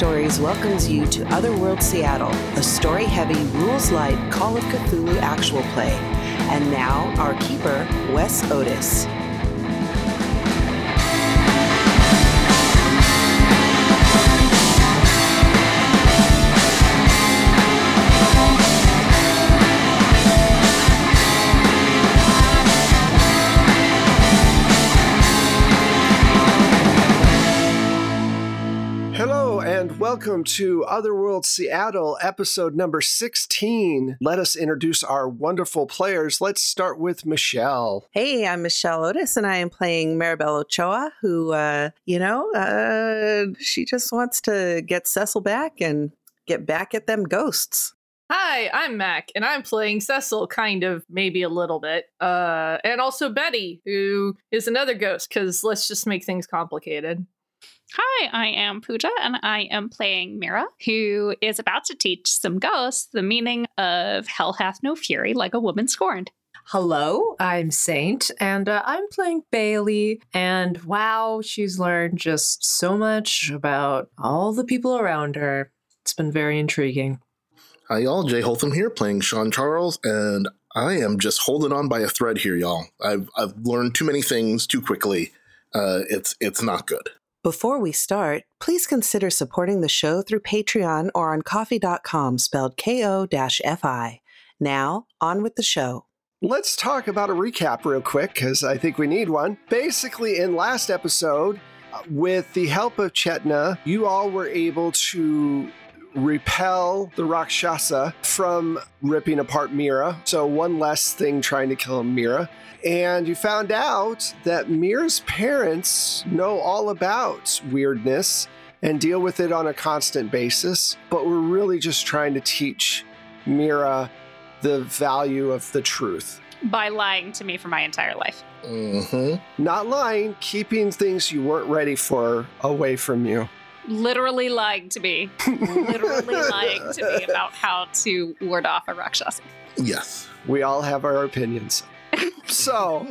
Stories welcomes you to Otherworld Seattle, a story heavy, rules light Call of Cthulhu actual play. And now, our keeper, Wes Otis. Welcome to Otherworld Seattle, episode number 16. Let us introduce our wonderful players. Let's start with Michelle. Hey, I'm Michelle Otis, and I am playing Maribel Ochoa, who, uh, you know, uh, she just wants to get Cecil back and get back at them ghosts. Hi, I'm Mac, and I'm playing Cecil, kind of, maybe a little bit. Uh, and also Betty, who is another ghost, because let's just make things complicated. Hi, I am Pooja, and I am playing Mira, who is about to teach some ghosts the meaning of hell hath no fury like a woman scorned. Hello, I'm Saint, and uh, I'm playing Bailey. And wow, she's learned just so much about all the people around her. It's been very intriguing. Hi, y'all. Jay Holtham here, playing Sean Charles, and I am just holding on by a thread here, y'all. I've I've learned too many things too quickly. Uh, it's it's not good. Before we start, please consider supporting the show through Patreon or on ko-fi, spelled K-O-F-I. Now, on with the show. Let's talk about a recap real quick, because I think we need one. Basically, in last episode, uh, with the help of Chetna, you all were able to repel the Rakshasa from ripping apart Mira. So, one less thing trying to kill Mira. And you found out that Mira's parents know all about weirdness and deal with it on a constant basis, but we're really just trying to teach Mira the value of the truth. By lying to me for my entire life. Mm-hmm. Not lying, keeping things you weren't ready for away from you. Literally lying to me. Literally lying to me about how to ward off a Rakshasa. Yes. We all have our opinions so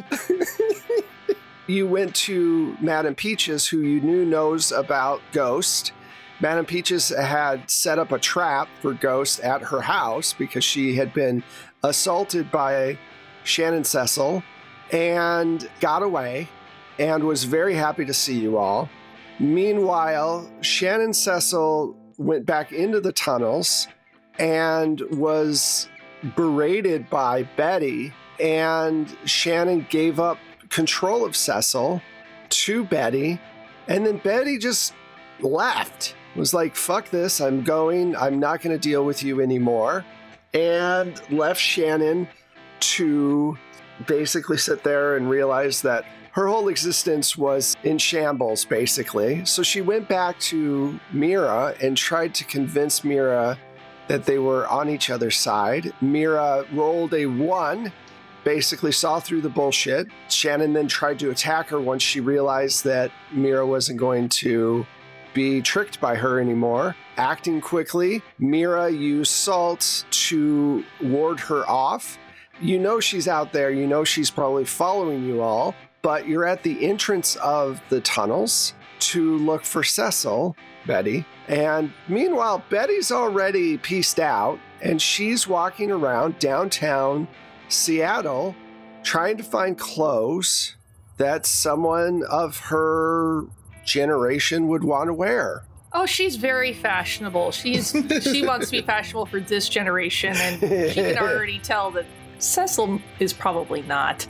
you went to Madame Peaches, who you knew knows about Ghost. Madame Peaches had set up a trap for Ghost at her house because she had been assaulted by Shannon Cecil and got away and was very happy to see you all. Meanwhile, Shannon Cecil went back into the tunnels and was berated by Betty and Shannon gave up control of Cecil to Betty, and then Betty just left. Was like, fuck this, I'm going, I'm not going to deal with you anymore. And left Shannon to basically sit there and realize that her whole existence was in shambles, basically. So she went back to Mira and tried to convince Mira that they were on each other's side. Mira rolled a one basically saw through the bullshit. Shannon then tried to attack her once she realized that Mira wasn't going to be tricked by her anymore. Acting quickly, Mira used salt to ward her off. You know she's out there, you know she's probably following you all, but you're at the entrance of the tunnels to look for Cecil, Betty. And meanwhile, Betty's already pieced out and she's walking around downtown Seattle trying to find clothes that someone of her generation would want to wear. Oh, she's very fashionable. She's she wants to be fashionable for this generation, and she can already tell that Cecil is probably not.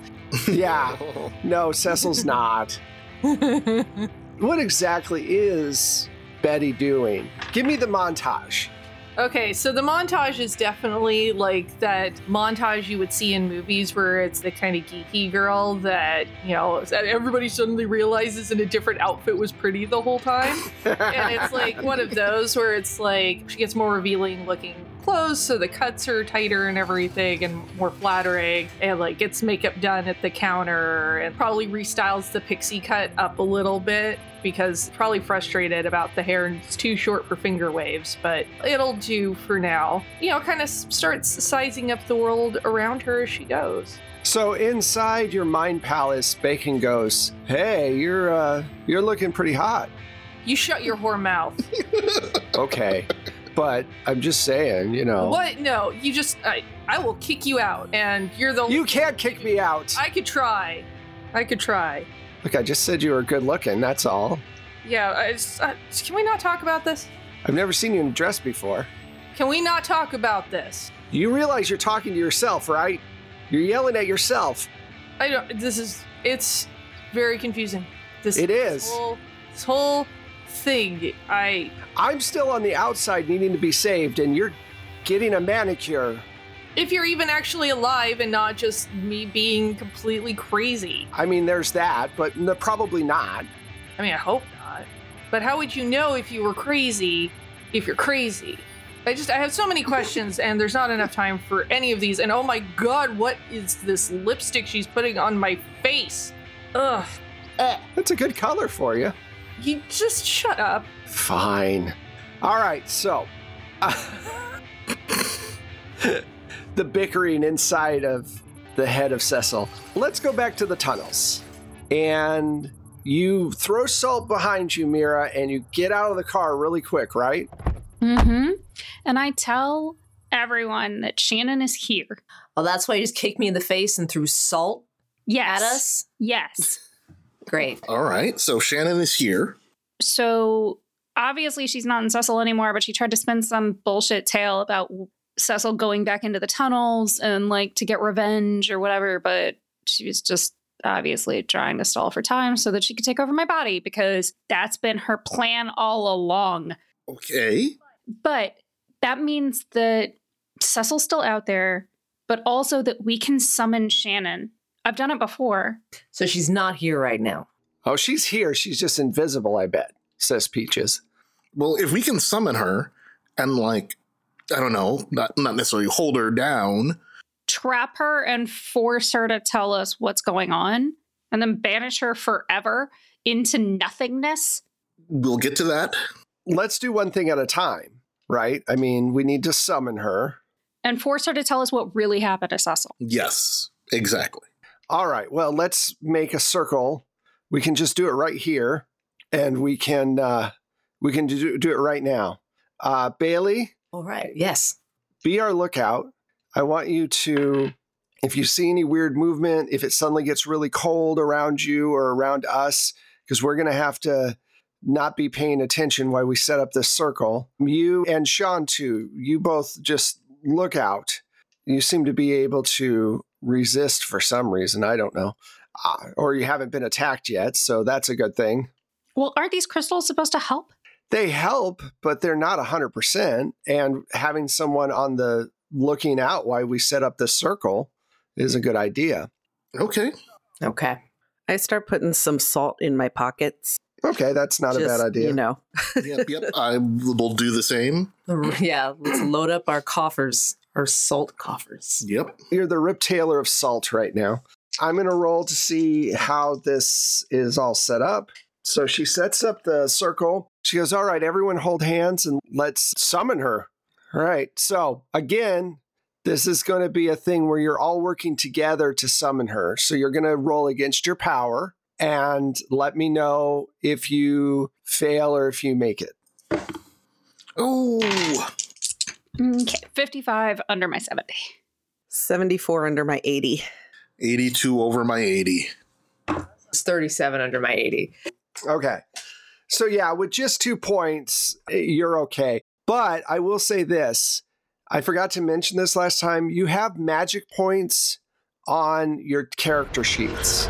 Yeah, no, Cecil's not. what exactly is Betty doing? Give me the montage. Okay, so the montage is definitely like that montage you would see in movies where it's the kind of geeky girl that, you know, everybody suddenly realizes in a different outfit was pretty the whole time. and it's like one of those where it's like she gets more revealing looking clothes so the cuts are tighter and everything and more flattering. And like gets makeup done at the counter and probably restyles the pixie cut up a little bit because probably frustrated about the hair and it's too short for finger waves but it'll do for now. You know kind of starts sizing up the world around her as she goes. So inside your mind palace, Bacon goes, "Hey, you're uh, you're looking pretty hot." you shut your whore mouth. Okay, but I'm just saying, you know, what no you just I, I will kick you out and you're the you can't kick me out. I could try I could try Look, I just said you were good looking. That's all. Yeah, I just, uh, can we not talk about this? I've never seen you in a dress before. Can we not talk about this? You realize you're talking to yourself, right? You're yelling at yourself. I don't. This is. It's very confusing. This. It this is. whole, this whole thing. I. I'm still on the outside needing to be saved, and you're getting a manicure. If you're even actually alive and not just me being completely crazy. I mean, there's that, but probably not. I mean, I hope not. But how would you know if you were crazy? If you're crazy. I just I have so many questions and there's not enough time for any of these. And oh my god, what is this lipstick she's putting on my face? Ugh. That's a good color for you. You just shut up. Fine. All right, so the bickering inside of the head of Cecil. Let's go back to the tunnels. And you throw salt behind you, Mira, and you get out of the car really quick, right? Mm-hmm. And I tell everyone that Shannon is here. Well, that's why you just kicked me in the face and threw salt Yes. at us. Yes. Great. All right. So Shannon is here. So obviously she's not in Cecil anymore, but she tried to spin some bullshit tale about Cecil going back into the tunnels and like to get revenge or whatever. But she was just obviously trying to stall for time so that she could take over my body because that's been her plan all along. Okay. But that means that Cecil's still out there, but also that we can summon Shannon. I've done it before. So she's not here right now. Oh, she's here. She's just invisible, I bet, says Peaches. Well, if we can summon her and like, I don't know, not not necessarily hold her down. trap her and force her to tell us what's going on and then banish her forever into nothingness. We'll get to that. Let's do one thing at a time, right? I mean, we need to summon her. And force her to tell us what really happened to Cecil. Yes, exactly. All right. Well, let's make a circle. We can just do it right here, and we can uh, we can do, do it right now. Uh, Bailey, All right. Yes. be our lookout. I want you to, if you see any weird movement, if it suddenly gets really cold around you or around us, because we're going to have to not be paying attention while we set up this circle. You and Sean, too, you both just look out. You seem to be able to resist for some reason. I don't know. Uh, or you haven't been attacked yet, so that's a good thing. Well, aren't these crystals supposed to help? They help, but they're not 100%. And having someone on the looking out while we set up this circle is a good idea. Okay. Okay. I start putting some salt in my pockets. Okay, that's not a bad idea. You know, Yep. Yep. I will do the same. Yeah. Let's load up our coffers, our salt coffers. Yep. You're the Rip Taylor of salt right now. I'm going to roll to see how this is all set up. So she sets up the circle. She goes, All right, everyone hold hands and let's summon her. All right. So again, this is going to be a thing where you're all working together to summon her. So you're going to roll against your power and let me know if you fail or if you make it. Oh, Okay. 55 under my 70. 74 under my 80. 82 over my 80. It's 37 under my 80. Okay. So yeah, with just two points, eh, you're okay. But I will say this. I forgot to mention this last time. You have magic points on your character sheets.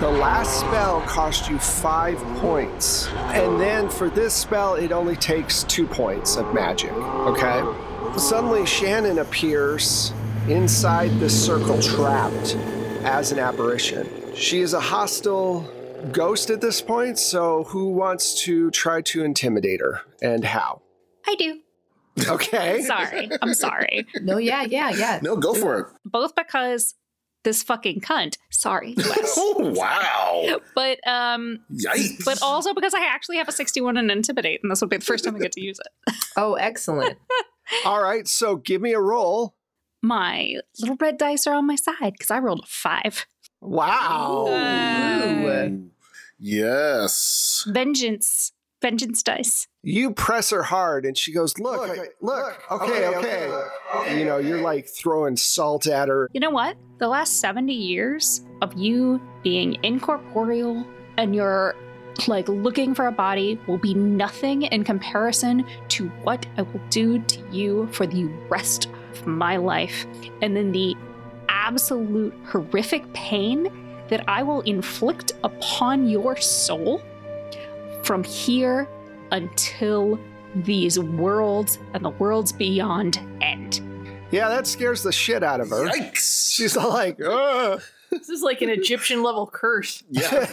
The last spell cost you five points. And then for this spell, it only takes two points of magic. Okay? Suddenly, Shannon appears inside the circle trapped as an apparition. She is a hostile ghost at this point, so who wants to try to intimidate her and how? I do. Okay. Sorry. I'm sorry. No, yeah, yeah, yeah. No, go for it. Both because this fucking cunt. Sorry, Wes. Oh, wow. but um Yikes. but also because I actually have a 61 and intimidate, and this will be the first time I get to use it. Oh, excellent. All right. So give me a roll. My little red dice are on my side because I rolled a five. Wow. Ooh. yes. Vengeance. Vengeance dice. You press her hard, and she goes, "Look, I- look. Okay, okay. You know, you're like throwing salt at her. You know what? The last 70 years of you being incorporeal and you're like looking for a body will be nothing in comparison to what I will do to you for the rest of my life. And then the absolute horrific pain that I will inflict upon your soul from here until these worlds and the worlds beyond end. Yeah, that scares the shit out of her. Yikes. She's all like, Ugh. This is like an Egyptian level curse. yeah.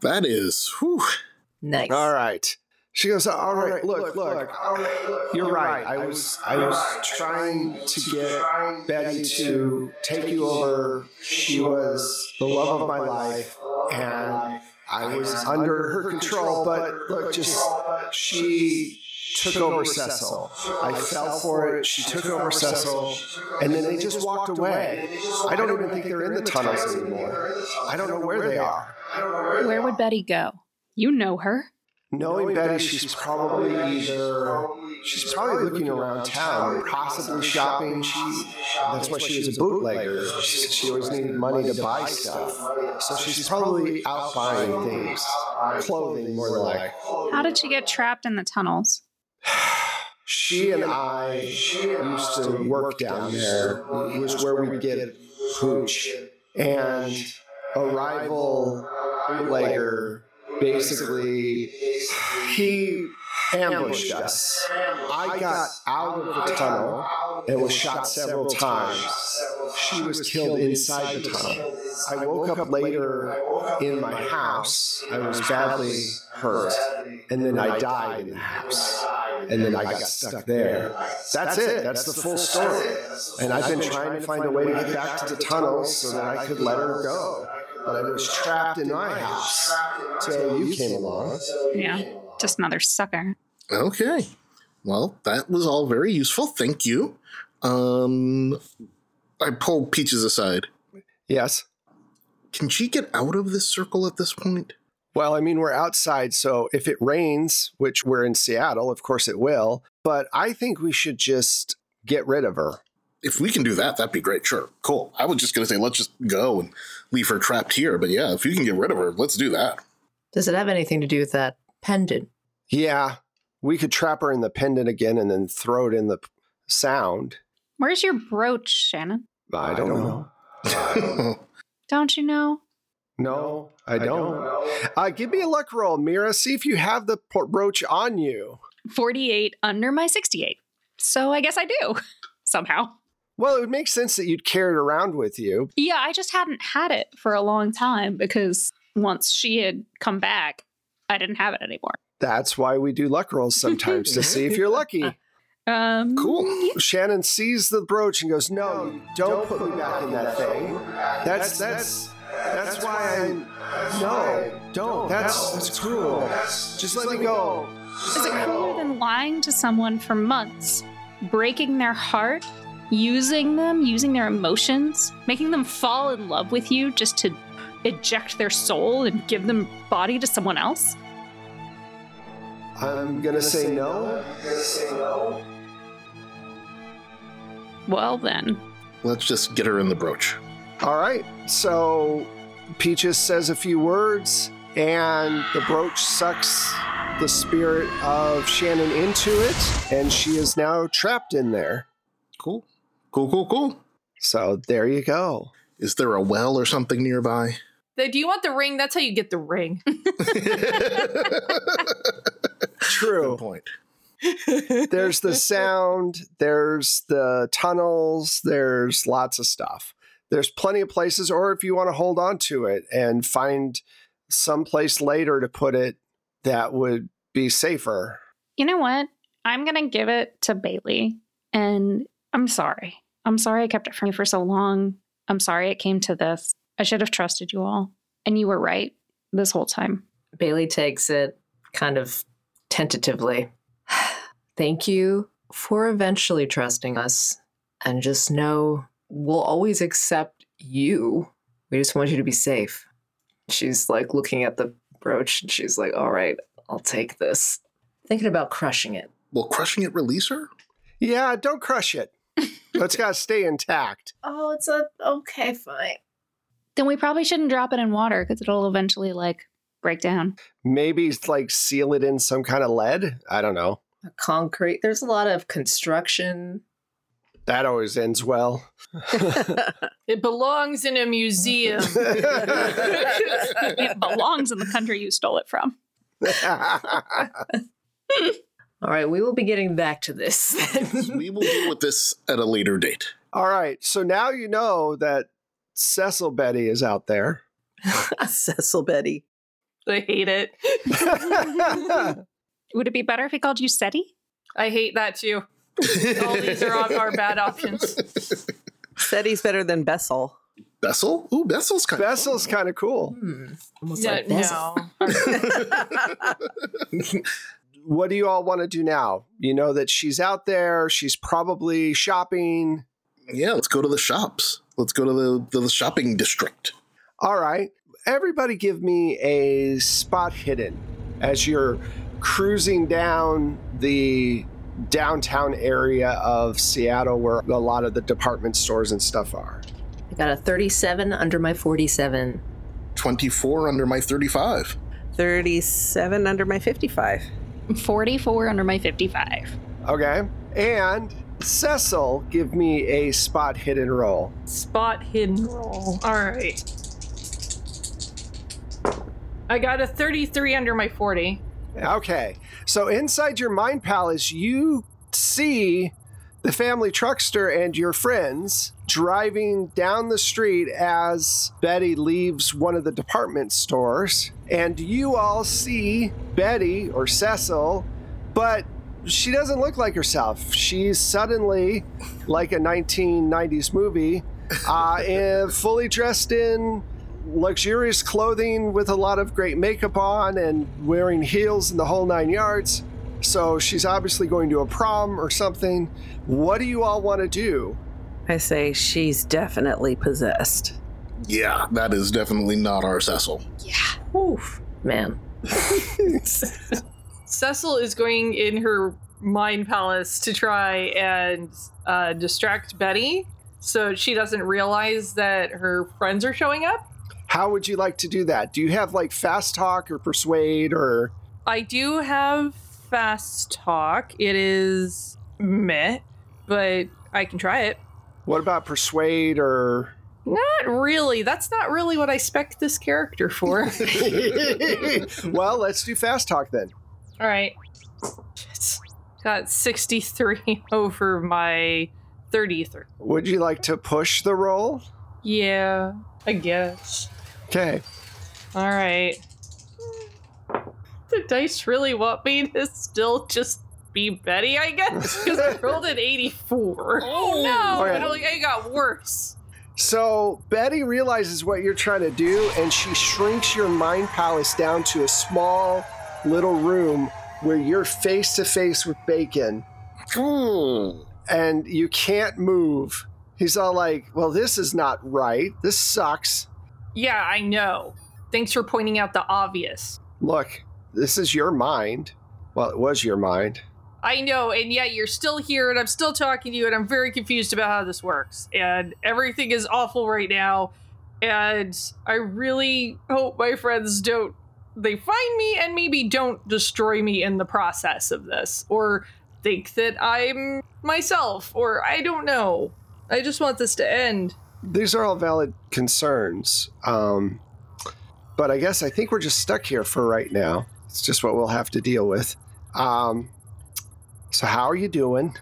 that is. Whew. Nice. All right. She goes, all right, look, look, you're right. I was, I was trying to get Betty to take you over. She was the love of my life, and I was under her control. But look, just she took over Cecil. I fell for it. She took over Cecil, and then they just walked away. I don't even think they're in the tunnels anymore. I don't know where they are. Where would Betty go? You know her. Knowing Betty, she's probably either she's probably looking around town, possibly shopping. She that's why she was a bootlegger. She, she always needed money to buy stuff, so she's probably out buying things, clothing more than like. How did she get trapped in the tunnels? She and I used to work down there. It was where we get hooch. and a rival bootlegger basically he ambushed us. I got out of the tunnel and was shot several times. She was killed inside the tunnel. I woke up later in my house. I was badly hurt, and then I died in the house. And then I got stuck there. That's it. That's the full story. And I've been trying to find a way to get back to the tunnels so that I could let her go. But I was trapped in my house till you came along. Yeah, just another sucker. Okay. Well, that was all very useful. Thank you. Um, I pulled Peaches aside. Yes. Can she get out of this circle at this point? Well, I mean, we're outside, so if it rains, which we're in Seattle, of course it will, but I think we should just get rid of her. If we can do that, that'd be great. Sure. Cool. I was just going to say, let's just go and leave her trapped here. But yeah, if you can get rid of her, let's do that. Does it have anything to do with that pendant? Yeah, we could trap her in the pendant again and then throw it in the sound. Where's your brooch, Shannon? I don't know. Don't you know? No, I don't. Uh, give me a luck roll, Mira. See if you have the po- brooch on you. 48 under my 68. So I guess I do somehow. Well, it would make sense that you'd carry it around with you. Yeah, I just hadn't had it for a long time because once she had come back, I didn't have it anymore. That's why we do luck rolls sometimes to see if you're lucky. Um, cool. Shannon sees the brooch and goes, "No, don't put me back in that thing. That's that's that's why I no, don't. That's that's cruel. Just let me go." Is it cooler than lying to someone for months, breaking their heart, using them, using their emotions, making them fall in love with you just to eject their soul and give them body to someone else? I'm gonna say no. Well, then. Let's just get her in the brooch. All right. So Peaches says a few words, and the brooch sucks the spirit of Shannon into it, and she is now trapped in there. Cool. Cool, cool, cool. So there you go. Is there a well or something nearby? Do you want the ring? That's how you get the ring. True. Good point. there's the sound, there's the tunnels, there's lots of stuff. There's plenty of places, or if you want to hold on to it and find some place later to put it that would be safer. You know what? I'm gonna give it to Bailey, and I'm sorry. I'm sorry I kept it from you for so long. I'm sorry it came to this. I should have trusted you all, and you were right this whole time. Bailey takes it kind of tentatively. Thank you for eventually trusting us. And just know we'll always accept you. We just want you to be safe. She's like looking at the brooch and she's like, all right, I'll take this. Thinking about crushing it. Will crushing it release her? Yeah, don't crush it. It's got to stay intact. Oh, it's a okay, fine. Then we probably shouldn't drop it in water because it'll eventually like break down. Maybe like seal it in some kind of lead. I don't know. A concrete. There's a lot of construction. That always ends well. It belongs in a museum. it belongs in the country you stole it from. All right, we will be getting back to this. then. we will deal with this at a later date. All right. So now you know that Cecil Betty is out there. Cecil Betty. I hate it. Would it be better if he called you SETI? I hate that too. All these are, are bad options. Seti's better than Bessel. Bessel? Ooh, Bessel's kind Bessel's kind of cool. Hmm, almost No, like no. What do you all want to do now? You know that she's out there. She's probably shopping. Yeah, let's go to the shops. Let's go to the, to the shopping district. All right. Everybody give me a spot hidden as you're cruising down the downtown area of Seattle where a lot of the department stores and stuff are. I got a 37 under my 47. 24 under my 35. 37 under my 55. 44 under my 55. Okay. And Cecil, give me a spot hidden roll. Spot hidden roll. All right. I got a 33 under my 40. Okay. So inside your mind palace, you see the family truckster and your friends driving down the street as Betty leaves one of the department stores. And you all see Betty or Cecil, but she doesn't look like herself. She's suddenly like a 1990s movie, uh, fully dressed in luxurious clothing with a lot of great makeup on and wearing heels and the whole nine yards. So she's obviously going to a prom or something. What do you all want to do? I say she's definitely possessed. Yeah, that is definitely not our Cecil. Yeah. Oof, man. Cecil is going in her mind palace to try and uh, distract Betty so she doesn't realize that her friends are showing up. How would you like to do that? Do you have like fast talk or persuade or I do have fast talk. It is meh, but I can try it. what about persuade or Not really. That's not really what I spec this character for. well, let's do fast talk then. All right. Shit. Got 63 over my 33. Would you like to push the roll? Yeah, I guess. Okay. All right. The dice really want me to still just be Betty, I guess, because I rolled an 84. Oh no! Okay. I don't think I got worse. So Betty realizes what you're trying to do, and she shrinks your mind palace down to a small little room where you're face to face with Bacon, Ooh. and you can't move. He's all like, "Well, this is not right. This sucks. Yeah, I know. Thanks for pointing out the obvious. Look, this is your mind. Well, it was your mind. I know, and yet you're still here, and I'm still talking to you, and I'm very confused about how this works. And everything is awful right now. And I really hope my friends don't. They find me and maybe don't destroy me in the process of this, or think that I'm myself, or I don't know. I just want this to end. These are all valid concerns. Um, but I guess I think we're just stuck here for right now. It's just what we'll have to deal with. Um, so, how are you doing?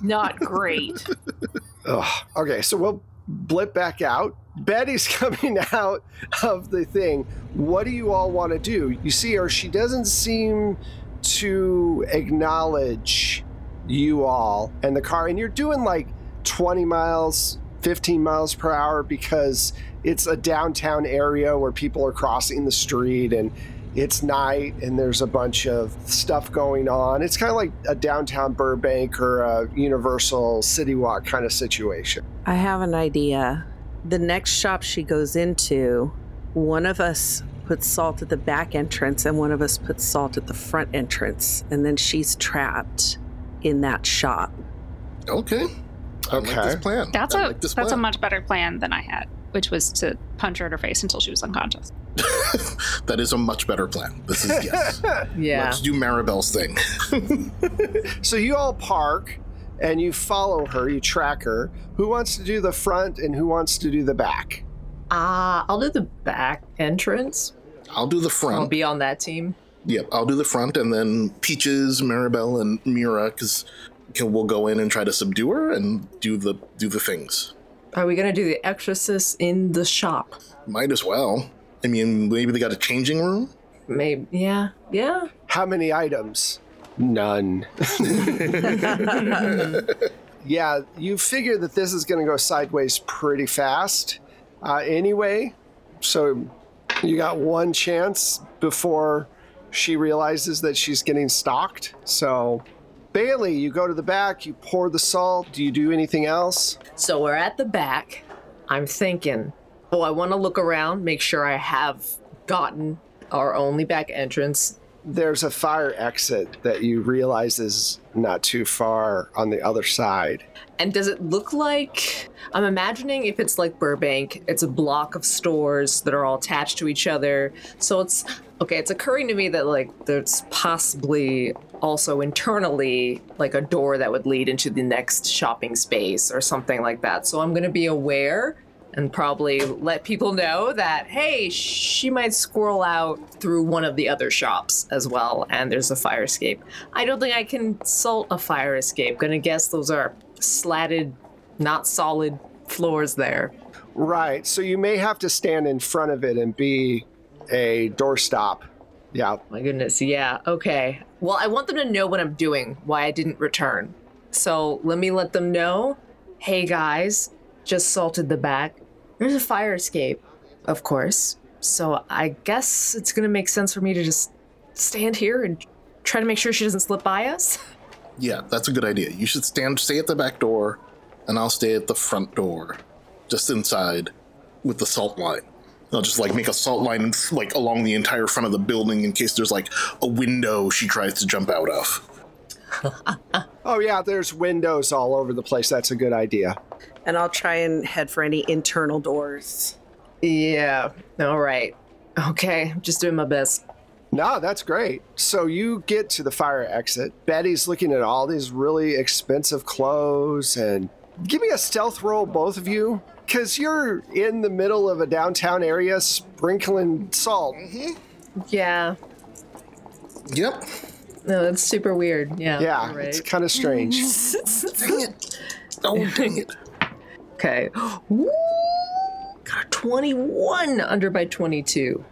Not great. Ugh. Okay, so we'll blip back out. Betty's coming out of the thing. What do you all want to do? You see her, she doesn't seem to acknowledge you all and the car, and you're doing like 20 miles, 15 miles per hour because it's a downtown area where people are crossing the street and it's night and there's a bunch of stuff going on. It's kind of like a downtown Burbank or a Universal City Walk kind of situation. I have an idea. The next shop she goes into, one of us puts salt at the back entrance and one of us puts salt at the front entrance, and then she's trapped in that shop. Okay. I Okay. like this plan. That's I a like this that's a much better plan than I had, which was to punch her in her face until she was unconscious. that is a much better plan. This is yes. Yeah. Let's do Maribel's thing. So you all park and you follow her, you track her. Who wants to do the front and who wants to do the back? Ah, I'll do the back entrance. I'll do the front. I'll be on that team. Yep, I'll do the front, and then Peaches, Maribel, and Mira, because we'll go in and try to subdue her and do the do the things. Are we gonna do the exorcist in the shop? Might as well. I mean, maybe they got a changing room. Maybe. Yeah. Yeah. How many items? None. yeah, you figure that this is going to go sideways pretty fast uh, anyway. So you got one chance before she realizes that she's getting stalked. So, Bailey, you go to the back, you pour the salt. Do you do anything else? So we're at the back. I'm thinking, oh, I want to look around, make sure I have gotten our only back entrance. There's a fire exit that you realize is not too far on the other side. And does it look like I'm imagining if it's like Burbank, it's a block of stores that are all attached to each other. So it's okay, it's occurring to me that like there's possibly also internally like a door that would lead into the next shopping space or something like that. So I'm going to be aware and probably let people know that hey, she might squirrel out through one of the other shops as well and there's a fire escape. I don't think I can salt a fire escape. Going to guess those are slatted, not solid floors there. Right. So you may have to stand in front of it and be a doorstop. Yeah. My goodness, yeah, okay. Well, I want them to know what I'm doing, why I didn't return. So let me let them know hey guys, just salted the back. There's a fire escape, of course. So I guess it's gonna make sense for me to just stand here and try to make sure she doesn't slip by us. Yeah, that's a good idea. You should stand, stay at the back door, and I'll stay at the front door, just inside, with the salt line. I'll just like make a salt line like along the entire front of the building in case there's like a window she tries to jump out of. Oh, yeah. There's windows all over the place. That's a good idea. And I'll try and head for any internal doors. Yeah, all right. Okay, just doing my best. No, that's great. So you get to the fire exit. Betty's looking at all these really expensive clothes and give me a stealth roll, both of you. Because you're in the middle of a downtown area sprinkling salt. Mm-hmm. Yeah, Yep. no, that's super weird. Yeah. Yeah, right. it's kind of strange. Dang it. Oh, dang it. Okay. Woo! Got a 21 under by 22.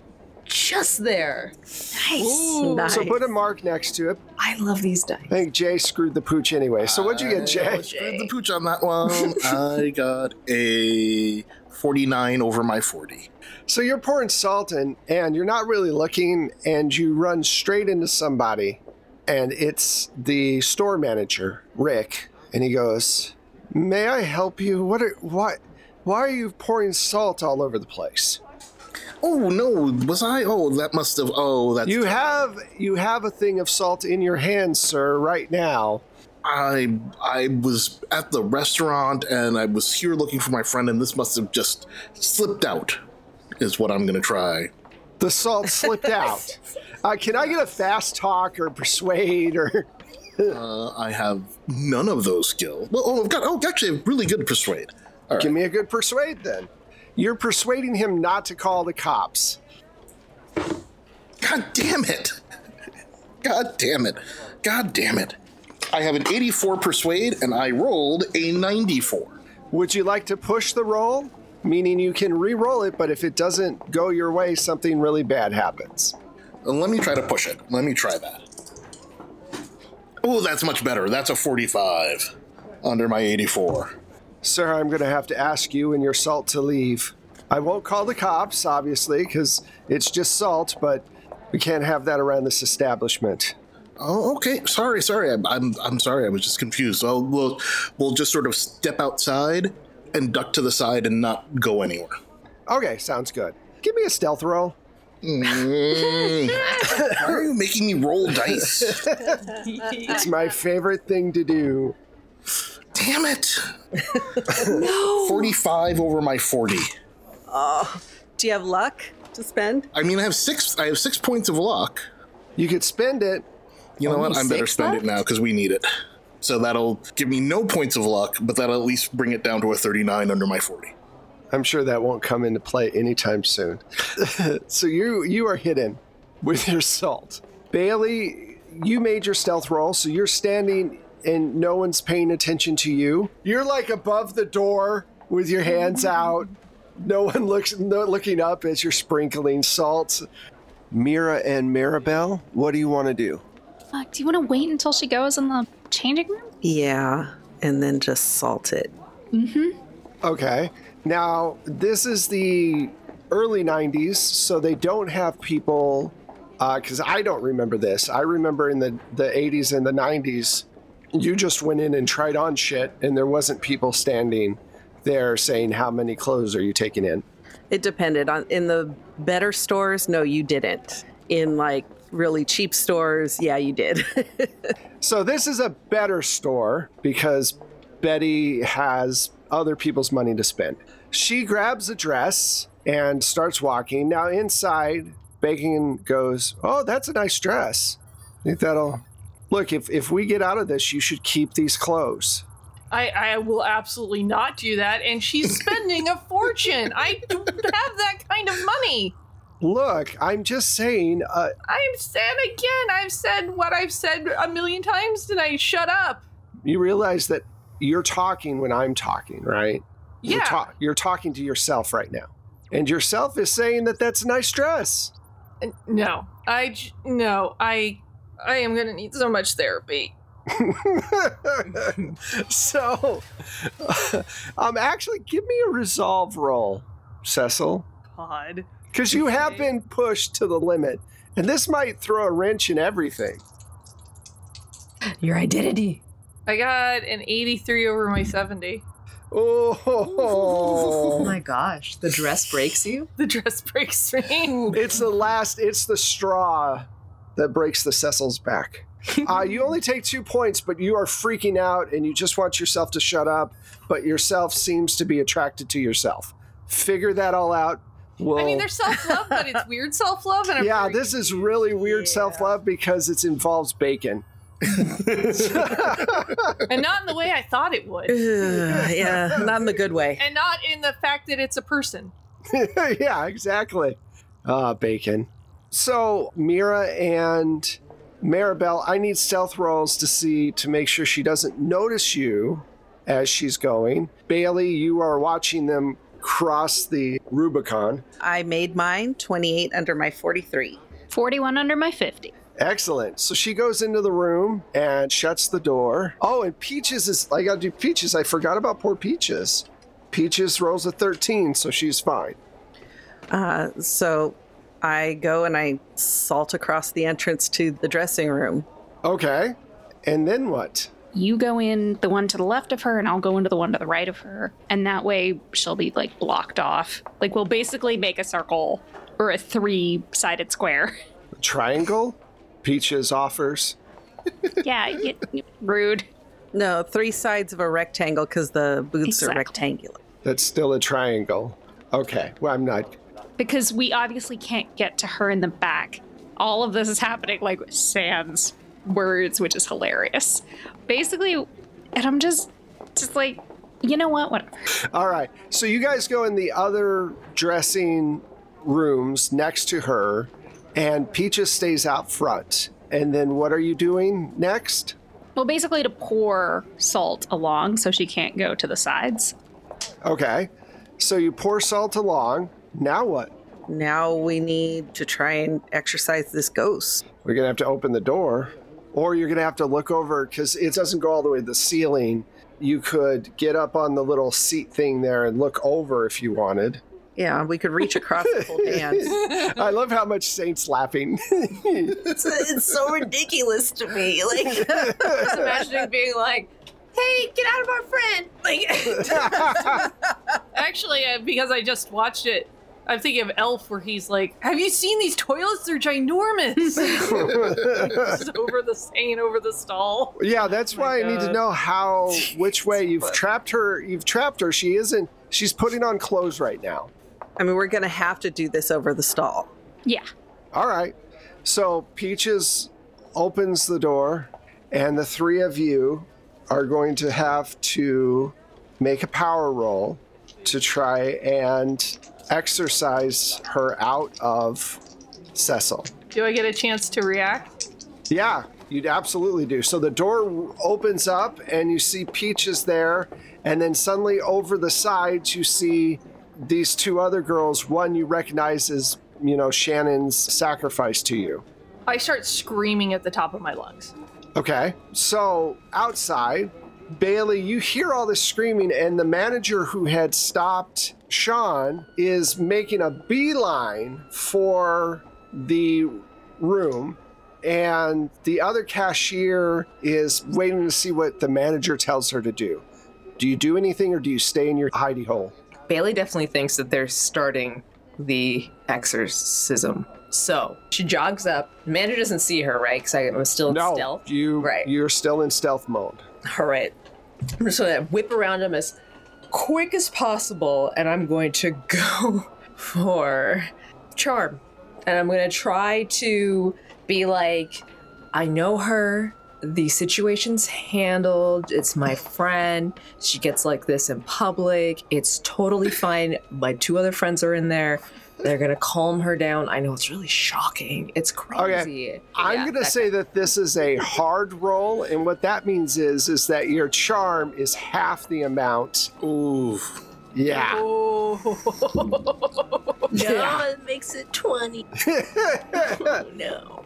Just there. Nice. Nice. So put a mark next to it. I love these dice. I think Jay screwed the pooch anyway. So what'd you get, Jay? Screwed the pooch on that one. I got a 49 over my 40. So you're pouring salt in, and you're not really looking, and you run straight into somebody, and it's the store manager, Rick, and he goes, "May I help you? What? Are, why? Why are you pouring salt all over the place? Oh, no. Was I? Oh, that must have. Oh, that's. You have you have a thing of salt in your hand, sir, right now." I I was at the restaurant and I was here looking for my friend and this must have just slipped out. Is what I'm gonna try. The salt slipped out. Uh, can I get a fast talk or persuade or? Uh, I have none of those skills. Well, oh, I've got oh, actually, I'm really good persuade. Right. Give me a good persuade then. You're persuading him not to call the cops. God damn it! God damn it! God damn it! I have an 84 persuade and I rolled a 94. Would you like to push the roll? Meaning you can re-roll it, but if it doesn't go your way, something really bad happens. Let me try to push it. Let me try that. Oh, that's much better. That's a 45 under my 84. Sir, I'm going to have to ask you and your salt to leave. I won't call the cops, obviously, because it's just salt, but we can't have that around this establishment. Oh, okay. Sorry, sorry. I'm, I'm, I'm sorry. I was just confused. So we'll, we'll just sort of step outside and duck to the side and not go anywhere. Okay, sounds good. Give me a stealth roll. Mm. Why are you making me roll dice? It's my favorite thing to do. Damn it! no. Forty-five over my forty. Oh, Do you have luck to spend? I mean, I have six. I have six points of luck. You could spend it. You know Only what? I'm better six spend it now because we need it. So that'll give me no points of luck, but that'll at least bring it down to a 39 under my 40. I'm sure that won't come into play anytime soon. so you you are hidden with your salt. Bailey, you made your stealth roll, so you're standing and no one's paying attention to you. You're like above the door with your hands out. No one looks no, looking up as you're sprinkling salt. Mira and Maribel, what do you want to do? Fuck, do you want to wait until she goes in the changing room? Yeah, and then just salt it. Mhm. Okay. Now, this is the early 90s, so they don't have people, because I don't remember this. I remember in the, the 80s and the 90s, you just went in and tried on shit, and there wasn't people standing there saying, How many clothes are you taking in? It depended on in the better stores. No, you didn't. In like really cheap stores, yeah, you did. So, this is a better store because Betty has other people's money to spend. She grabs a dress and starts walking. Now, inside, Bacon goes, Oh, that's a nice dress. I think that'll. Look, if, if we get out of this, you should keep these clothes. I, I will absolutely not do that. And she's spending a fortune. I don't have that kind of money. Look, I'm just saying, uh, I'm said again, I've said what I've said a million times tonight. Shut up. you realize that you're talking when I'm talking, right? You're, Yeah. ta- you're talking to yourself right now. And yourself is saying that that's a nice dress. No, I j- no, I I am gonna need so much therapy. so, um, actually, give me a resolve roll, Cecil, God. because you have been pushed to the limit, and this might throw a wrench in everything. Your identity. I got an 83 over my 70. Oh Oh, my gosh. The dress breaks you? The dress breaks me. it's the last. It's the straw that breaks the Cecil's back. Uh, you only take two points, but you are freaking out, and you just want yourself to shut up. But yourself seems to be attracted to yourself. Figure that all out. We'll, I mean, there's self love, but it's weird self love. And I'm yeah, very this is really weird self love because it involves bacon. and not in the way I thought it would, Ugh, yeah, not in the good way. and not in the fact that it's a person. yeah, exactly. Ah, bacon. So, Mira and Maribel, I need stealth rolls to see to make sure she doesn't notice you as she's going. Bailey, you are watching them cross the Rubicon. I made mine 28 under my 43. 41 under my 50. Excellent. So she goes into the room and shuts the door. Oh, and Peaches is, I gotta do Peaches. I forgot about poor Peaches. Peaches rolls a 13, so she's fine. Uh, so I go and I salt across the entrance to the dressing room. Okay. And then what? You go in the one to the left of her, and I'll go into the one to the right of her. And that way she'll be like blocked off. Like we'll basically make a circle or a three sided square. Triangle? Peaches offers. yeah, y- y- rude. No, three sides of a rectangle because the booths are Exactly. rectangular. That's still a triangle. Okay. Well, I'm not. Because we obviously can't get to her in the back. All of this is happening like sans words, which is hilarious. Basically, and I'm just, just like, you know what? Whatever. All right. So you guys go in the other dressing rooms next to her, and Peaches stays out front. And then what are you doing next? Well, basically to pour salt along so she can't go to the sides. Okay. So you pour salt along. Now what? Now we need to try and exercise this ghost. We're going to have to open the door. or you're going to have to look over because it doesn't go all the way to the ceiling. You could get up on the little seat thing there and look over if you wanted. Yeah, we could reach across and hold hands. I love how much Saint's laughing. It's, it's so ridiculous to me. Like, just imagining being like, "Hey, get out of our friend!" Like, Actually, uh, because I just watched it, I'm thinking of Elf, where he's like, "Have you seen these toilets? They're ginormous." Just over the hanging over the stall. yeah, that's oh my why I need to know how, which way you've trapped her. You've trapped her. She isn't. She's putting on clothes right now. I mean, we're going to have to do this over the stall. Yeah. All right. So Peaches opens the door, and the three of you are going to have to make a power roll to try and exercise her out of Cecil. Do I get a chance to react? Yeah, you'd absolutely do. So the door opens up, and you see Peaches there, and then suddenly over the sides, you see these two other girls. One you recognize as, you know, Shannon's sacrifice to you. I start screaming at the top of my lungs. Okay. So outside, Bailey, you hear all this screaming, and the manager who had stopped Sean is making a beeline for the room. And the other cashier is waiting to see what the manager tells her to do. Do you do anything or do you stay in your hidey hole? Bailey definitely thinks that they're starting the exorcism. So she jogs up. Manager doesn't see her, right? Because I'm still in no, stealth. you Right. you're still in stealth mode. All right. I'm just gonna whip around him as quick as possible, and I'm going to go for charm. And I'm gonna try to be like, I know her. The situation's handled. It's my friend. She gets like this in public. It's totally fine. My two other friends are in there. They're gonna calm her down. I know it's really shocking. It's crazy. Okay. I'm Yeah, gonna that say that this is a hard roll, and what that means is is that your charm is half the amount. Ooh. Yeah. Oh. Yeah. it makes it 20. oh, no.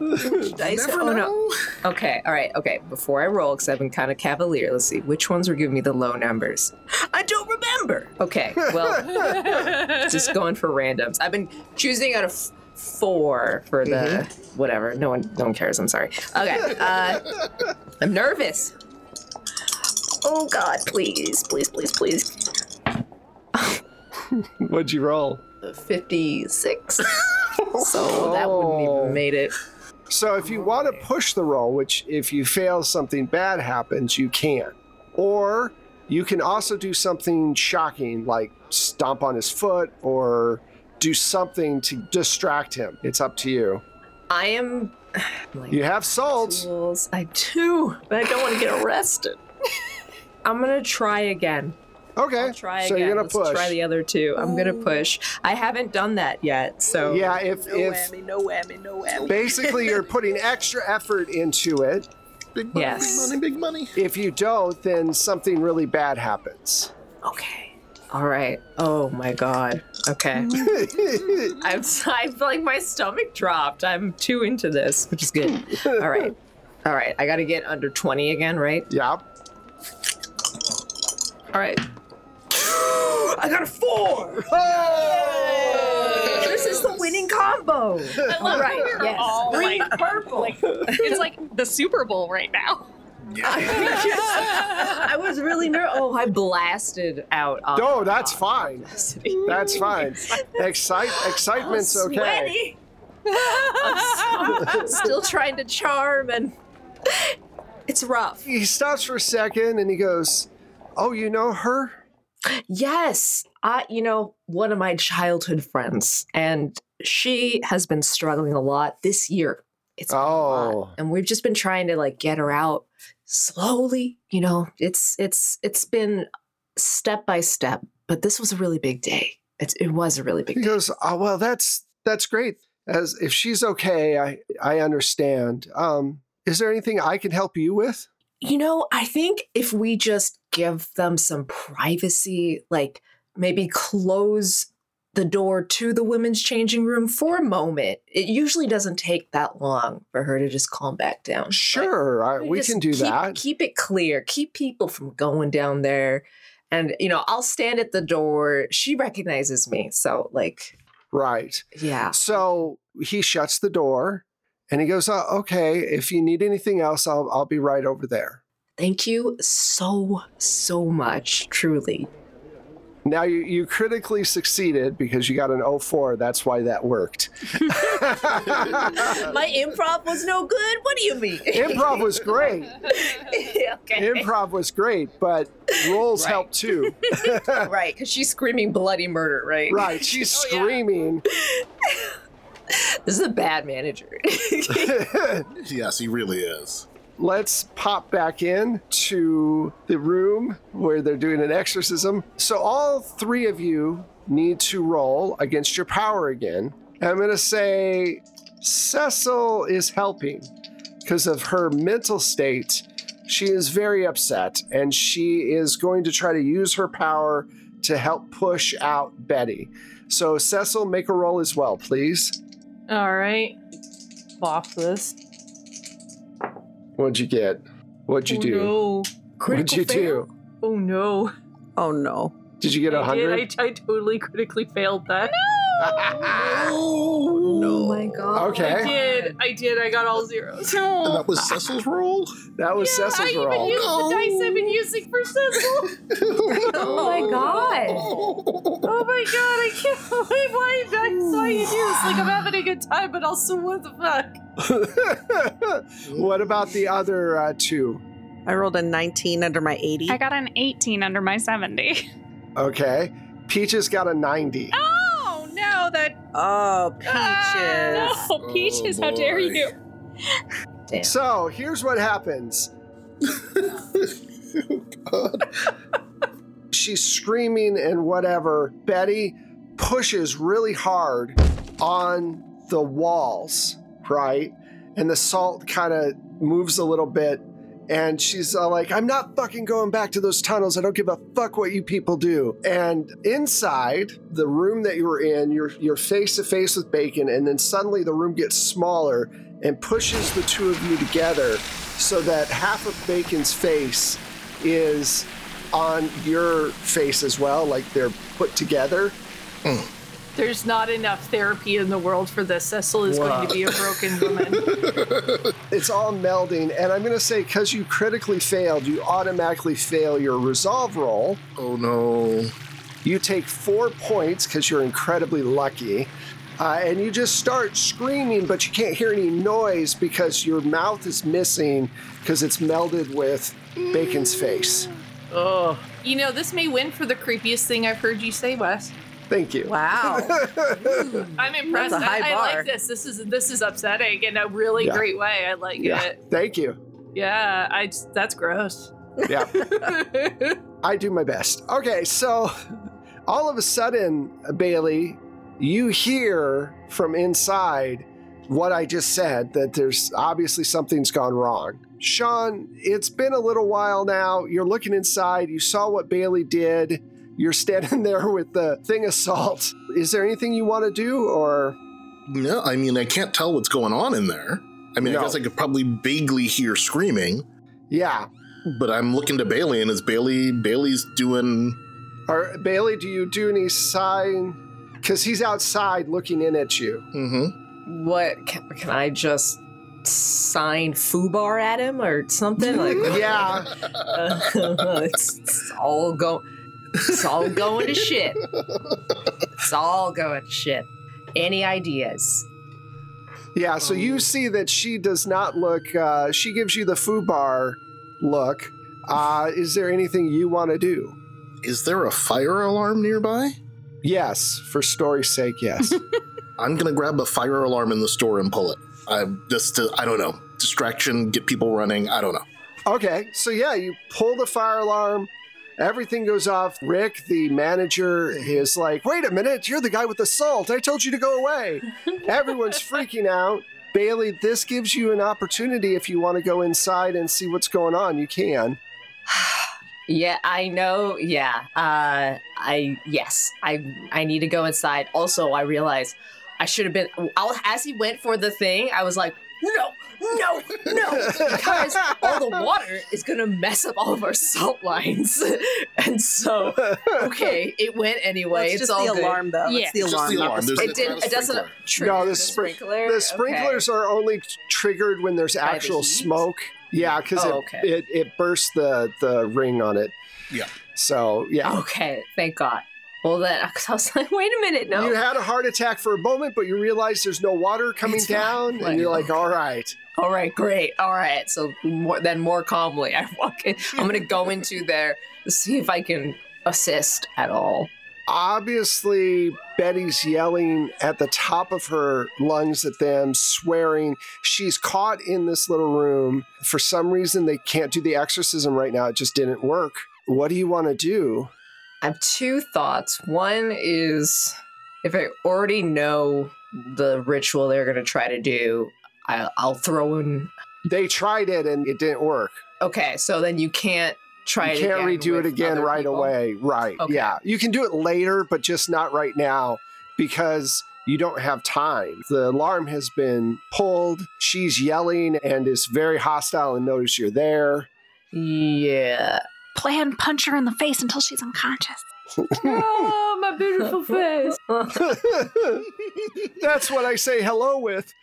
Dice Never oh, no. Okay, all right, okay. Before I roll, because I've been kind of cavalier, let's see. Which ones were giving me the low numbers? I don't remember. Okay, well, just going for randoms. I've been choosing out of four for the whatever. No one, no one cares. I'm sorry. Okay, uh, I'm nervous. Oh God, please, please, please, please. What'd you roll? 56. so that wouldn't Oh. even made it. So if you want to push the roll, which if you fail something bad happens, you can. Or you can also do something shocking like stomp on his foot or do something to distract him. It's up to you. I am. Like, You have salt. tools. I do, but I don't want to get arrested. I'm gonna try again. Okay. I'll try so again. you're gonna Let's push. try the other two. I'm gonna oh. push. I haven't done that yet, so yeah, if No if whammy, no whammy, no whammy. basically you're putting extra effort into it. Big money, Yes. big money, big money. If you don't, then something really bad happens. Okay. All right. Oh my god. Okay. I'm. I feel like my stomach dropped. I'm too into this, which is good. All right. All right. I got to get under 20 again, right? yeah. All right. I got a four. This is the winning combo. I love right. we're Yes. all, Green, like- purple. It's like the Super Bowl right now. I was really nervous. Oh, I blasted out. On No, that's fine. That's fine. Excite excitement's okay. I'm so- still trying to charm, and it's rough. He stops for a second and he goes, "Oh, you know her?" Yes, I. You know, one of my childhood friends, and she has been struggling a lot this year. It's Oh. lot. and we've just been trying to like get her out slowly. You know, it's it's it's been step by step, but this was a really big day. It, it was a really big He day. goes, "Oh, well, that's that's great. As if she's okay, I I understand. Um, is there anything I can help you with?" You know, I think if we just give them some privacy, like maybe close the door to the women's changing room for a moment. It usually doesn't take that long for her to just calm back down. Sure, I, we can do keep, that. Keep it clear. Keep people from going down there. And you know, I'll stand at the door. She recognizes me, so like, Right. yeah. So he shuts the door and he goes, oh, "Okay, if you need anything else, I'll I'll be right over there." Thank you so so much. Truly. Now you, you critically succeeded because you got an 04. That's why that worked. My improv was no good. What do you mean? Improv was great. okay. Improv was great, but rolls Right. help too. right, because she's screaming bloody murder, right? right. She's Oh, yeah. screaming. This is a bad manager. Yes, he really is. Let's pop back in to the room where they're doing an exorcism. So all three of you need to roll against your power again. I'm going to say Cecil is helping because of her mental state. She is very upset and she is going to try to use her power to help push out Betty. So Cecil, make a roll as well, please. All right. Off this. What'd you get? What'd you oh, do? No. What'd you do? Oh no. Oh no. Did you get a I hundred? did. I, I totally critically failed that. oh no. my god. Okay. I Okay. did. I did. I got all zeros. And that was Cecil's roll? That was yeah, Cecil's I even roll. used the dice I've been using for Cecil. Oh my god. Oh my god, I can't believe why I saw you do this. Like I'm having a good time, but also what the fuck? what about the other uh, two? I rolled a 19 under my 80. I got an 18 under my 70. Okay. Peaches got a 90. Oh no, that oh, peaches. Ah, no, Peaches, how dare boy. you? Damn. So here's what happens. God. She's screaming and whatever. Betty pushes really hard on the walls, right? And the salt kind of moves a little bit. And she's uh, like, I'm not fucking going back to those tunnels. I don't give a fuck what you people do. And inside the room that you were in, you're, you're face to face with Bacon. And then suddenly the room gets smaller and pushes the two of you together so that half of Bacon's face is on your face as well, like they're put together. There's not enough therapy in the world for this. Cecil is going to be a broken woman. It's all melding, and I'm going to say because you critically failed, you automatically fail your resolve roll. Oh no. You take four points because you're incredibly lucky. Uh, and you just start screaming, but you can't hear any noise because your mouth is missing because it's melded with Bacon's face. Oh. You know, this may win for the creepiest thing I've heard you say, Wes. Thank you. Wow. I'm impressed. That's a high I, I like this. This is this is upsetting in a really Yeah. great way. I like Yeah. it. Thank you. Yeah, I just, that's gross. Yeah. I do my best. Okay, so all of a sudden, Bailey, you hear from inside what I just said that there's obviously something's gone wrong. Sean, it's been a little while now. You're looking inside. You saw what Bailey did. You're standing there with the thing of salt. Is there anything you want to do or No, I mean, I can't tell what's going on in there. I mean, No. I guess I could probably vaguely hear screaming, yeah. but I'm looking to Bailey, and is Bailey Bailey's doing? Or Bailey, do you do any sign cuz he's outside looking in at you. Mm-hmm. What can, can I just sign FUBAR at him or something? Like Yeah. it's, it's all go it's all going to shit. It's all going to shit. Any ideas? Yeah, so you see that she does not look, uh, she gives you the FUBAR look. Uh, is there anything you want to do? Is there a fire alarm nearby? Yes, for story's sake, yes. I'm gonna grab a fire alarm in the store and pull it. I just to, I don't know distraction, get people running. I don't know. okay, so yeah, you pull the fire alarm, everything goes off. Rick, the manager, is like, wait a minute, you're the guy with the salt. I told you to go away. Everyone's freaking out. Bailey, this gives you an opportunity if you want to go inside and see what's going on. You can. Yeah, I know. Yeah. Uh I yes. I I need to go inside. Also, I realize I should have been I'll, as he went for the thing, I was like, "No. No. No." Because all the water is going to mess up all of our salt lines. and so, okay, it went anyway. Well, it's, just all the good. alarm, though. Yeah. It's the It's just alarm. the alarm. the It did not it doesn't trigger No, the the sprinkler. The sprinklers are only triggered when there's By the actual heat? smoke. Yeah, because Oh, it, okay. it it bursts the the ring on it. Yeah. So yeah, Okay, thank God. Well, that because I was like, wait a minute, no. you had a heart attack for a moment, but you realize there's no water coming It's down, and you're like, all right. All right, great. All right. So more, then more calmly, I walk in. I'm going to go into there to see if I can assist at all. Obviously, Betty's yelling at the top of her lungs at them, swearing. She's caught in this little room. For some reason, they can't do the exorcism right now. It just didn't work. What do you want to do? I have two thoughts. One is if I already know the ritual they're going to try to do, I, I'll throw in. They tried it and it didn't work. Okay, so then you can't try it. you it can't redo it again right people? away. Right. Okay. Yeah. You can do it later, but just not right now because you don't have time. The alarm has been pulled. She's yelling and is very hostile and notice you're there. Yeah. Plan punch her in the face until she's unconscious. oh, my beautiful face. That's what I say hello with.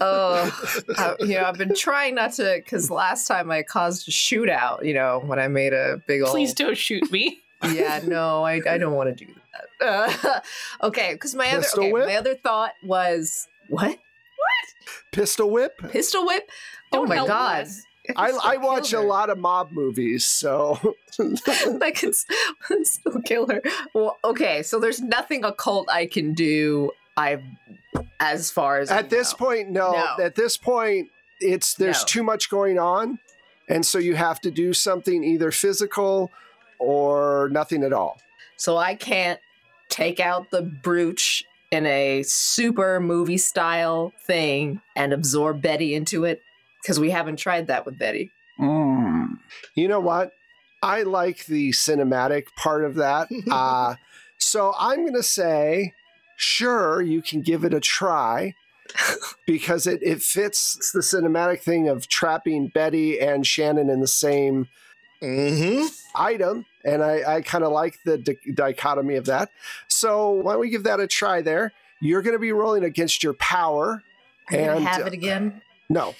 Oh, I, you know, I've been trying not to because last time I caused a shootout. You know, when I made a big old. Please don't shoot me. Yeah, no, I, I don't want to do that. Uh, okay, because my other okay, whip? my other thought was what What? Pistol whip. pistol whip. oh Don't my god. us. I, I watch a lot of mob movies, so I could s- still kill her. Well, okay, so there's nothing occult I can do. I, as far as at we this know. point, no. No. At this point, it's there's No. too much going on, and so you have to do something either physical or nothing at all. So I can't take out the brooch in a super movie style thing and absorb Betty into it because we haven't tried that with Betty. You know what? I like the cinematic part of that. uh, so I'm going to say, sure, you can give it a try because it, it fits the cinematic thing of trapping Betty and Shannon in the same Mm-hmm. item. And I, I kind of like the di- dichotomy of that. So why don't we give that a try there? You're going to be rolling against your power. Can I And have it again? No,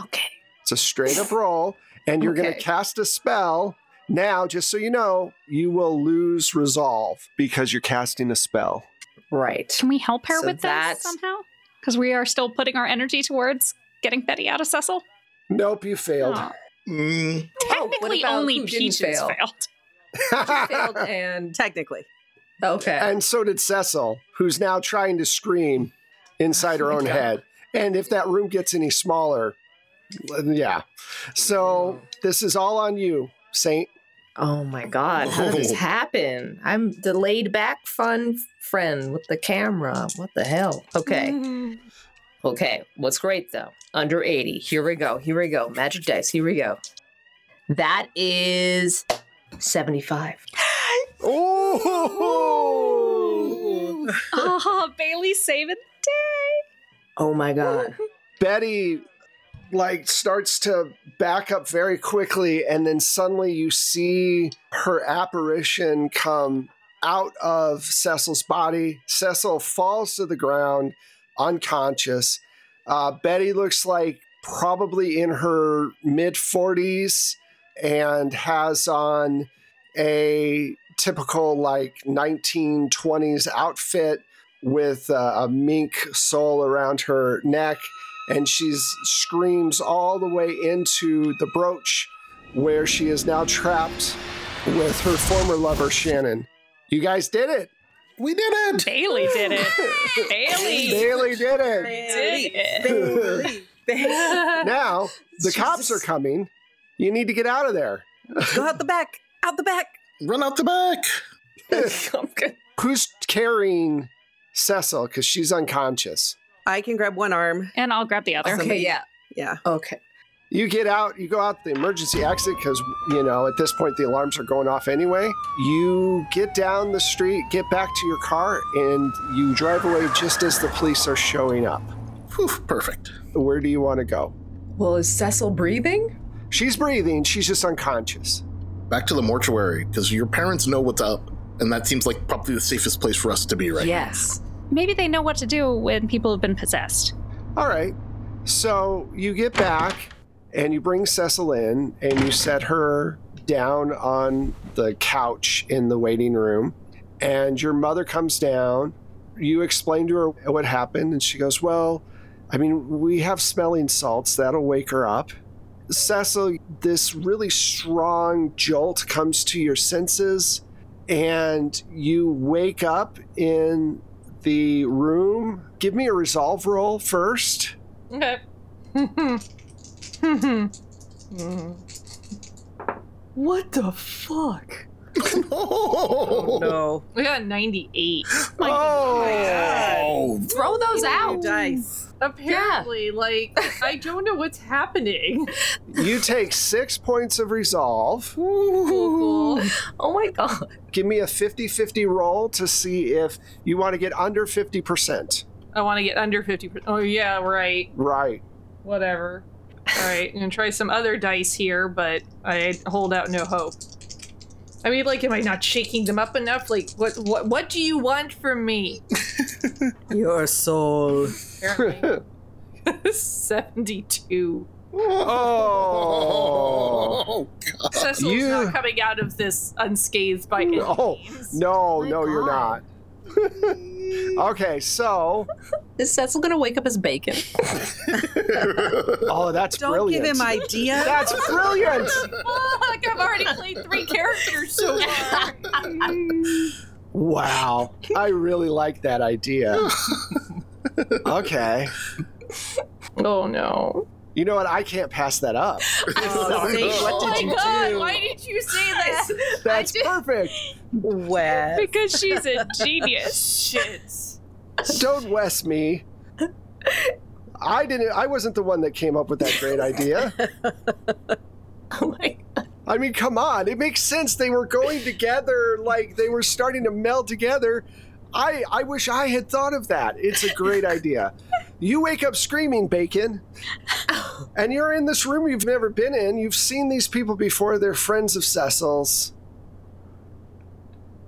Okay. it's a straight up roll, and you're going to cast a spell. Now, just so you know, you will lose resolve because you're casting a spell. Right. Can we help her So with that this somehow? Because we are still putting our energy towards getting Betty out of Cecil. Nope, you failed. Aw. Mm, Oh, Technically, about only who Peaches fail? failed. Failed and Technically. okay. and so did Cecil, who's now trying to scream inside her Oh own head. And if that room gets any smaller, yeah. So this is all on you, Saint. Oh my god, how did this happen? I'm the laid back fun friend with the camera. What the hell? Okay. Okay, what's great though? Under 80. Here we go. Here we go. Magic dice. Here we go. That is 75. Oh! oh, Bailey saving the day. Oh my god. Betty like starts to back up very quickly and then suddenly you see her apparition come out of Cecil's body. Cecil falls to the ground unconscious. Uh, Betty looks like probably in her mid 40s and has on a typical like 1920s outfit with uh, a mink soul around her neck and she screams all the way into the brooch where she is now trapped with her former lover shannon you guys did it we did it. Bailey did it. Bailey bailey did it did it. Bailey. now the cops are coming you need to get out of there Go out the back. Out the back. Run out the back. I'm good. who's carrying cecil because she's unconscious I can grab one arm. And I'll grab the other. Okay, yeah. Yeah. Okay. You get out, you go out the emergency exit because, you know, at this point the alarms are going off anyway. You get down the street, get back to your car, and you drive away just as the police are showing up. Whew, perfect. Where do you want to go? Well, is Cecil breathing? She's breathing, she's just unconscious. Back to the mortuary because your parents know what's up, and that seems like probably the safest place for us to be right now. yes. Maybe they know what to do when people have been possessed. All right. So you get back and you bring Cecil in and you set her down on the couch in the waiting room. And your mother comes down. You explain to her what happened, and she goes, Well, I mean, we have smelling salts. That'll wake her up. Cecil, this really strong jolt comes to your senses, and you wake up in the room. Give me a resolve roll first. Okay. what the fuck? oh, No. We got 98. Oh, Throw those out. Dice. Apparently, like, I don't know what's happening. You take six points of resolve. Cool, cool. Oh my god. Give me a 50 50 roll to see if you want to get under 50%. I want to get under 50%. Oh, yeah, right. Right. Whatever. All right, I'm gonna try some other dice here, but I hold out no hope. I mean, like, am I not shaking them up enough? Like, what, what, what do you want from me? Your soul. Apparently. 72. Oh. God. Cecil's You- not coming out of this unscathed by any Oh, means. no, oh My no, you're not. God. okay, so. Is Cecil gonna wake up as bacon? Oh, that's Don't brilliant. give him ideas. That's brilliant. Fuck, I've already played three characters so far. Wow. I really like that idea. Okay. oh no. You know what? I can't pass that up. Oh, Saint, what Oh did my you god, do? why did you say that? That's did- perfect. Wes. Because she's a genius. Shit. Don't west me. I didn't. I wasn't the one that came up with that great idea. oh my I mean, come on. It makes sense. They were going together, like they were starting to meld together. I I wish I had thought of that. It's a great idea. You wake up screaming, Bacon, and you're in this room you've never been in. You've seen these people before. They're friends of Cecil's.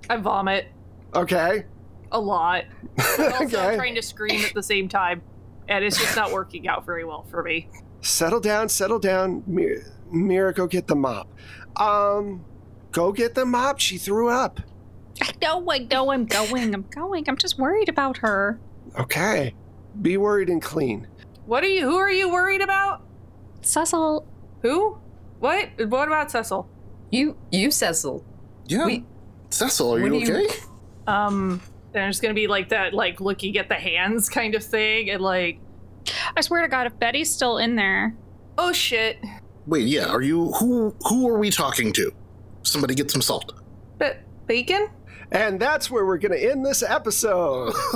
I vomit Okay. a lot. Also okay. trying to scream at the same time. And it's just not working out very well for me. Settle down, settle down. Mir- Mira, go get the mop. Um, go get the mop. She threw up. I know, I know, I'm going, I'm going. I'm just worried about her. Okay. Be worried and clean. What are you who are you worried about? Cecil, Who? What? What about Cecil? You you Cecil. Yeah. We- Cecil, are you do you- okay? Um there's gonna be like that like looking at the hands kind of thing and like I swear to God, if Betty's still in there, oh shit. Wait, yeah. Are you who? Who are we talking to? Somebody get some salt. But bacon? And that's where we're going to end this episode.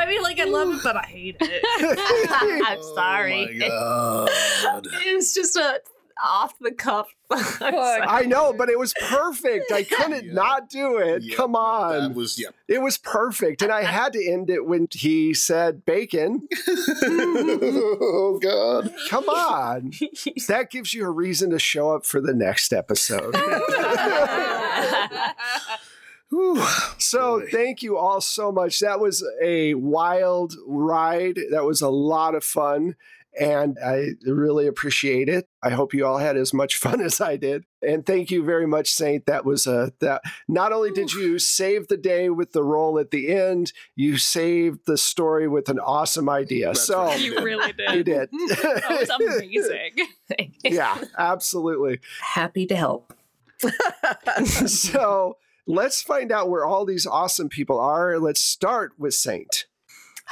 I mean like I love it, but I hate it. I'm sorry. Oh my god. It's just a off the cuff. I'm sorry. I know, but it was perfect. I couldn't Yeah. not do it. Yep, Come That on. was yeah. It was perfect. And I had to end it when he said bacon. oh god. Come on. That gives you a reason to show up for the next episode. Whew. So Boy. thank you all so much. That was a wild ride. That was a lot of fun. And I really appreciate it. I hope you all had as much fun as I did. And thank you very much, Saint. That was a that not only did you save the day with the roll at the end, you saved the story with an awesome idea. That's so right. you really did. you did. did. That was amazing. yeah, absolutely. Happy to help. so let's find out where all these awesome people are. Let's start with Saint.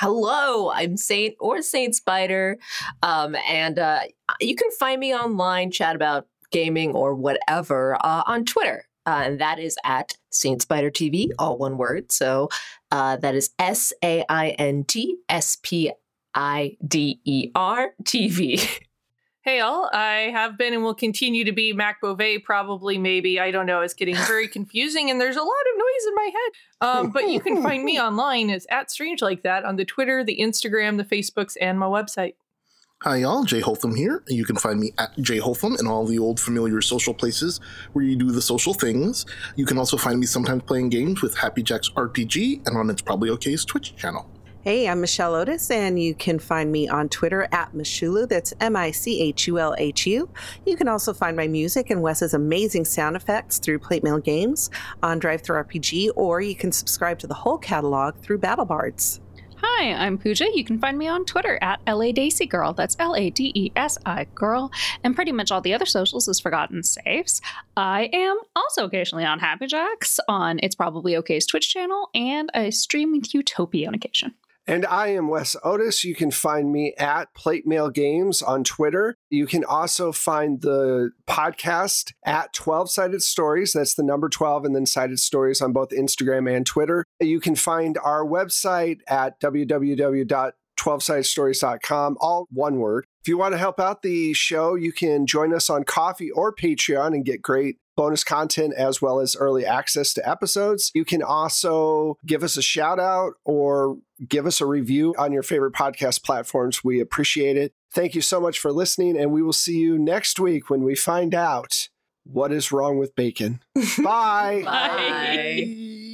Hello, I'm Saint or Saint Spider, um, and uh, you can find me online, chat about gaming or whatever uh, on Twitter, uh, and that is at Saint Spider TV, all one word. So uh, that is S A I N T S P I D E R TV. Hey, all. I have been and will continue to be Mac Beauvais, probably, maybe. I don't know. It's getting very confusing and there's a lot of noise in my head. Um, but you can find me online as at Strange Like That on the Twitter, the Instagram, the Facebooks, and my website. Hi, y'all. Jay Holtham here. You can find me at Jay Holtham in all the old familiar social places where you do the social things. You can also find me sometimes playing games with Happy Jacks RPG and on It's Probably Okay's Twitch channel. Hey, I'm Michelle Otis, and you can find me on Twitter at Michulhu. That's M I C H U L H U. You can also find my music and Wes's amazing sound effects through Plate Mail Games on DriveThruRPG, or you can subscribe to the whole catalog through BattleBards. Hi, I'm Pooja. You can find me on Twitter at La Desi Girl. That's L A D E S I Girl. And pretty much all the other socials is Forgotten Saves. I am also occasionally on Happy Jacks on It's Probably OK's Twitch channel, and I stream with Utopia on occasion. And I am Wes Otis. You can find me at Plate Mail Games on Twitter. You can also find the podcast at 12 Sided Stories. That's the number 12 and then Sided Stories on both Instagram and Twitter. You can find our website at www.12sidedstories.com, all one word. If you want to help out the show, you can join us on Ko-fi or Patreon and get great bonus content as well as early access to episodes. You can also give us a shout out or give us a review on your favorite podcast platforms. We appreciate it. Thank you so much for listening, and we will see you next week when we find out what is wrong with bacon. Bye. Bye.